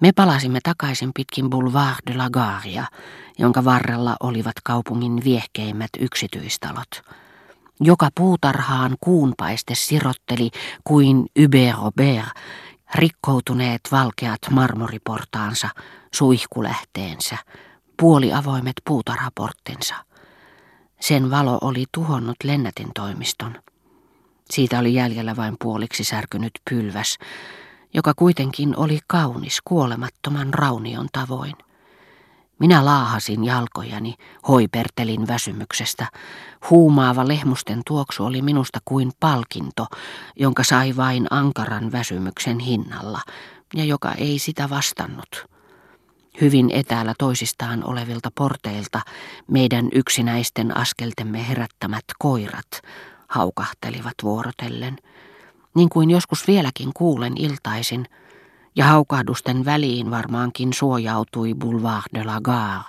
Me palasimme takaisin pitkin Boulevard de la Garia, jonka varrella olivat kaupungin viehkeimmät yksityistalot. Joka puutarhaan kuunpaiste sirotteli kuin Hubert rikkoutuneet valkeat marmoriportaansa, suihkulähteensä, puoliavoimet puutarhaporttinsa. Sen valo oli tuhonnut lennätin toimiston. Siitä oli jäljellä vain puoliksi särkynyt pylväs, joka kuitenkin oli kaunis kuolemattoman raunion tavoin. Minä laahasin jalkojani, hoipertelin väsymyksestä. Huumaava lehmusten tuoksu oli minusta kuin palkinto, jonka sai vain ankaran väsymyksen hinnalla, ja joka ei sitä vastannut. Hyvin etäällä toisistaan olevilta porteilta meidän yksinäisten askeltemme herättämät koirat haukahtelivat vuorotellen, niin kuin joskus vieläkin kuulen iltaisin – ja haukahdusten väliin varmaankin suojautui Boulevard de la Gare,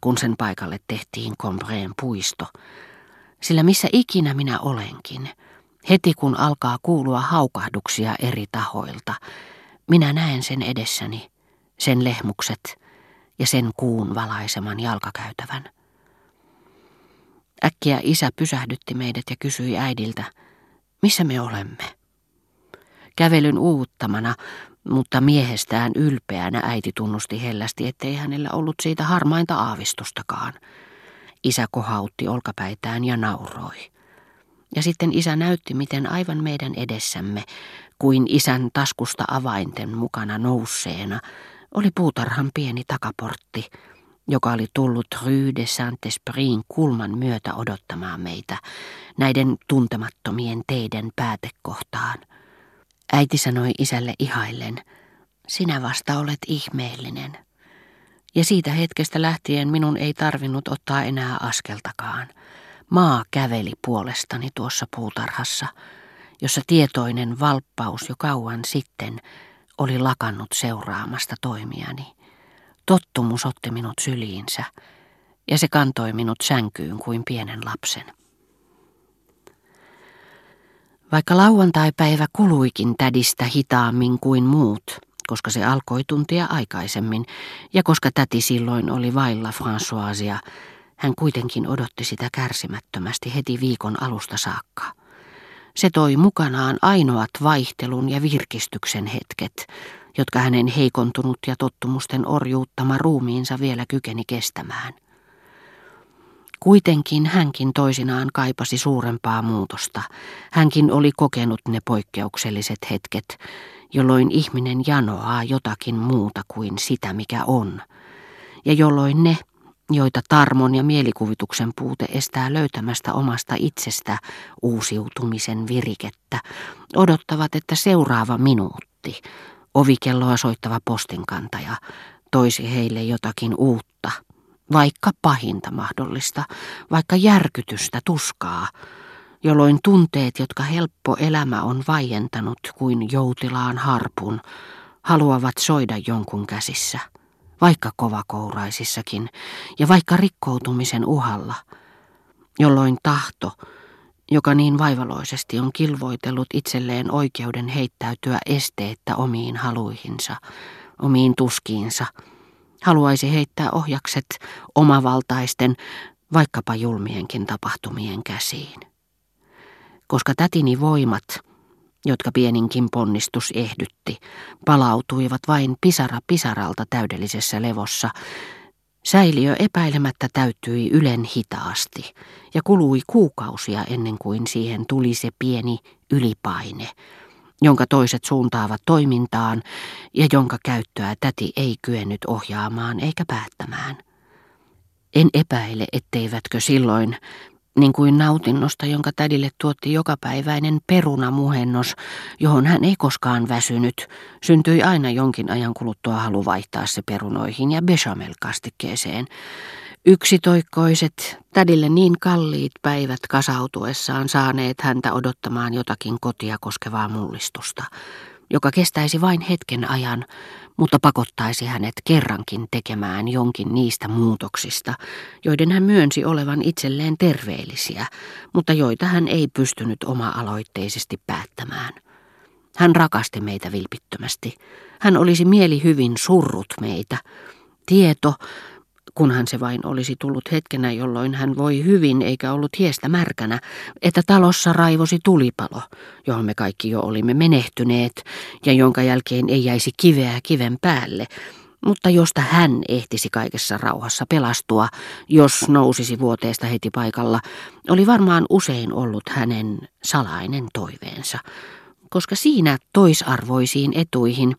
kun sen paikalle tehtiin Combreen puisto. Sillä missä ikinä minä olenkin, heti kun alkaa kuulua haukahduksia eri tahoilta, minä näen sen edessäni, sen lehmukset ja sen kuun valaiseman jalkakäytävän. Äkkiä isä pysähdytti meidät ja kysyi äidiltä, missä me olemme. Kävelyn uuttamana mutta miehestään ylpeänä äiti tunnusti hellästi, ettei hänellä ollut siitä harmainta aavistustakaan. Isä kohautti olkapäitään ja nauroi. Ja sitten isä näytti, miten aivan meidän edessämme, kuin isän taskusta avainten mukana nousseena, oli puutarhan pieni takaportti, joka oli tullut Rue de Saint-Esprin kulman myötä odottamaan meitä näiden tuntemattomien teiden päätekohtaan. Äiti sanoi isälle ihaillen, sinä vasta olet ihmeellinen. Ja siitä hetkestä lähtien minun ei tarvinnut ottaa enää askeltakaan. Maa käveli puolestani tuossa puutarhassa, jossa tietoinen valppaus jo kauan sitten oli lakannut seuraamasta toimiani. Tottumus otti minut syliinsä, ja se kantoi minut sänkyyn kuin pienen lapsen. Vaikka lauantai-päivä kuluikin tädistä hitaammin kuin muut, koska se alkoi tuntia aikaisemmin, ja koska täti silloin oli vailla Françoisia, hän kuitenkin odotti sitä kärsimättömästi heti viikon alusta saakka. Se toi mukanaan ainoat vaihtelun ja virkistyksen hetket, jotka hänen heikontunut ja tottumusten orjuuttama ruumiinsa vielä kykeni kestämään. Kuitenkin hänkin toisinaan kaipasi suurempaa muutosta. Hänkin oli kokenut ne poikkeukselliset hetket, jolloin ihminen janoaa jotakin muuta kuin sitä, mikä on. Ja jolloin ne, joita tarmon ja mielikuvituksen puute estää löytämästä omasta itsestä uusiutumisen virikettä, odottavat, että seuraava minuutti, ovikelloa soittava postinkantaja, toisi heille jotakin uutta – vaikka pahinta mahdollista, vaikka järkytystä, tuskaa, jolloin tunteet, jotka helppo elämä on vaientanut kuin joutilaan harpun, haluavat soida jonkun käsissä, vaikka kovakouraisissakin ja vaikka rikkoutumisen uhalla, jolloin tahto, joka niin vaivaloisesti on kilvoitellut itselleen oikeuden heittäytyä esteettä omiin haluihinsa, omiin tuskiinsa, Haluaisi heittää ohjakset omavaltaisten, vaikkapa julmienkin tapahtumien käsiin. Koska tätini voimat, jotka pieninkin ponnistus ehdytti, palautuivat vain pisara pisaralta täydellisessä levossa, säiliö epäilemättä täyttyi ylen hitaasti ja kului kuukausia ennen kuin siihen tuli se pieni ylipaine, jonka toiset suuntaavat toimintaan ja jonka käyttöä täti ei kyennyt ohjaamaan eikä päättämään. En epäile, etteivätkö silloin, niin kuin nautinnosta, jonka tädille tuotti jokapäiväinen perunamuhennos, johon hän ei koskaan väsynyt, syntyi aina jonkin ajan kuluttua halu vaihtaa se perunoihin ja bechamel-kastikkeeseen, Yksitoikkoiset, tädille niin kalliit päivät kasautuessaan saaneet häntä odottamaan jotakin kotia koskevaa mullistusta, joka kestäisi vain hetken ajan, mutta pakottaisi hänet kerrankin tekemään jonkin niistä muutoksista, joiden hän myönsi olevan itselleen terveellisiä, mutta joita hän ei pystynyt oma-aloitteisesti päättämään. Hän rakasti meitä vilpittömästi. Hän olisi mieli hyvin surrut meitä. Tieto, kunhan se vain olisi tullut hetkenä, jolloin hän voi hyvin eikä ollut hiestä märkänä, että talossa raivosi tulipalo, johon me kaikki jo olimme menehtyneet ja jonka jälkeen ei jäisi kiveä kiven päälle, mutta josta hän ehtisi kaikessa rauhassa pelastua, jos nousisi vuoteesta heti paikalla, oli varmaan usein ollut hänen salainen toiveensa, koska siinä toisarvoisiin etuihin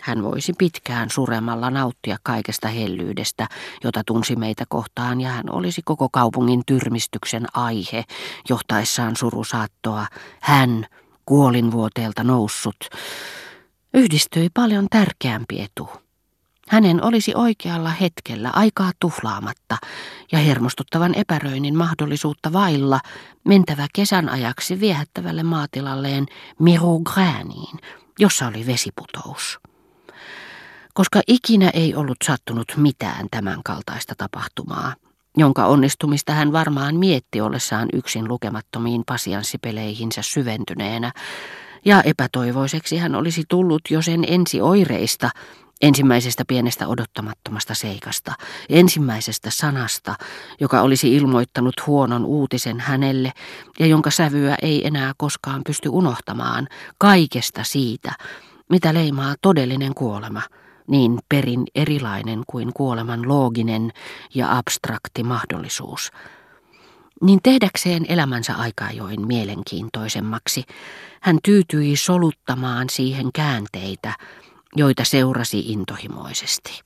hän voisi pitkään suremalla nauttia kaikesta hellyydestä, jota tunsi meitä kohtaan, ja hän olisi koko kaupungin tyrmistyksen aihe, johtaessaan surusaattoa. Hän, kuolinvuoteelta noussut, yhdistyi paljon tärkeämpi etu. Hänen olisi oikealla hetkellä aikaa tuhlaamatta ja hermostuttavan epäröinnin mahdollisuutta vailla mentävä kesän ajaksi viehättävälle maatilalleen Mirogräniin, jossa oli vesiputous. Koska ikinä ei ollut sattunut mitään tämän kaltaista tapahtumaa, jonka onnistumista hän varmaan mietti ollessaan yksin lukemattomiin pasianssipeleihinsä syventyneenä, ja epätoivoiseksi hän olisi tullut jo sen ensi oireista, ensimmäisestä pienestä odottamattomasta seikasta, ensimmäisestä sanasta, joka olisi ilmoittanut huonon uutisen hänelle ja jonka sävyä ei enää koskaan pysty unohtamaan, kaikesta siitä, mitä leimaa todellinen kuolema, niin perin erilainen kuin kuoleman looginen ja abstrakti mahdollisuus. Niin tehdäkseen elämänsä aikajoin mielenkiintoisemmaksi, hän tyytyi soluttamaan siihen käänteitä, joita seurasi intohimoisesti.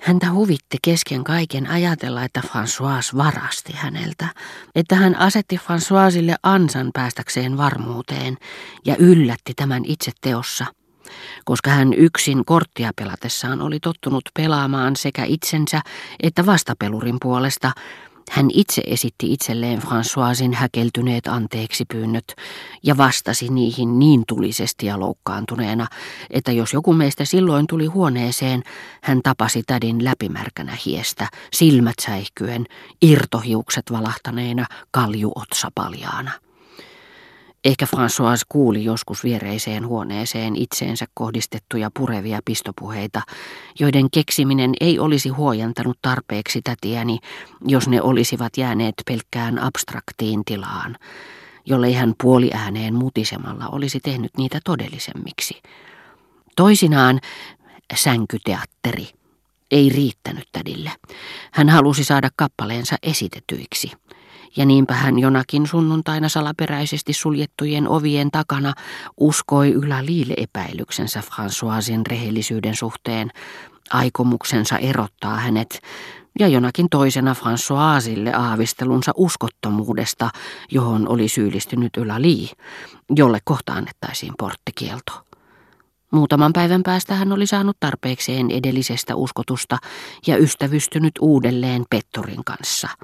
Häntä huvitti kesken kaiken ajatella, että François varasti häneltä, että hän asetti Françoisille ansan päästäkseen varmuuteen ja yllätti tämän itse teossa, koska hän yksin korttia pelatessaan oli tottunut pelaamaan sekä itsensä että vastapelurin puolesta, hän itse esitti itselleen Françoisin häkeltyneet anteeksi pyynnöt ja vastasi niihin niin tulisesti ja loukkaantuneena, että jos joku meistä silloin tuli huoneeseen, hän tapasi tädin läpimärkänä hiestä, silmät säihkyen, irtohiukset valahtaneena, kaljuotsa paljaana. Ehkä François kuuli joskus viereiseen huoneeseen itseensä kohdistettuja purevia pistopuheita, joiden keksiminen ei olisi huojantanut tarpeeksi tätiäni, jos ne olisivat jääneet pelkkään abstraktiin tilaan, jollei hän puoliääneen mutisemalla olisi tehnyt niitä todellisemmiksi. Toisinaan sänkyteatteri ei riittänyt tädille. Hän halusi saada kappaleensa esitetyiksi – ja niinpä hän jonakin sunnuntaina salaperäisesti suljettujen ovien takana uskoi ylä epäilyksensä Françoisin rehellisyyden suhteen, aikomuksensa erottaa hänet, ja jonakin toisena Françoisille aavistelunsa uskottomuudesta, johon oli syyllistynyt Ylä Lii, jolle kohta annettaisiin porttikielto. Muutaman päivän päästä hän oli saanut tarpeekseen edellisestä uskotusta ja ystävystynyt uudelleen Pettorin kanssa –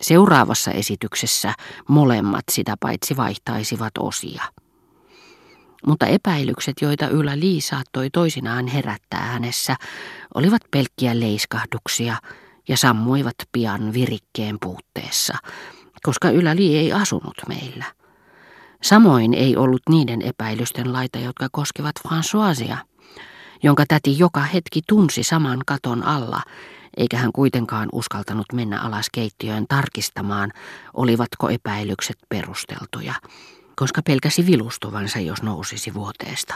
Seuraavassa esityksessä molemmat sitä paitsi vaihtaisivat osia. Mutta epäilykset, joita Ylä Lii saattoi toisinaan herättää hänessä, olivat pelkkiä leiskahduksia ja sammuivat pian virikkeen puutteessa, koska Ylä Lii ei asunut meillä. Samoin ei ollut niiden epäilysten laita, jotka koskevat Françoisia, jonka täti joka hetki tunsi saman katon alla eikä hän kuitenkaan uskaltanut mennä alas keittiöön tarkistamaan, olivatko epäilykset perusteltuja, koska pelkäsi vilustuvansa, jos nousisi vuoteesta.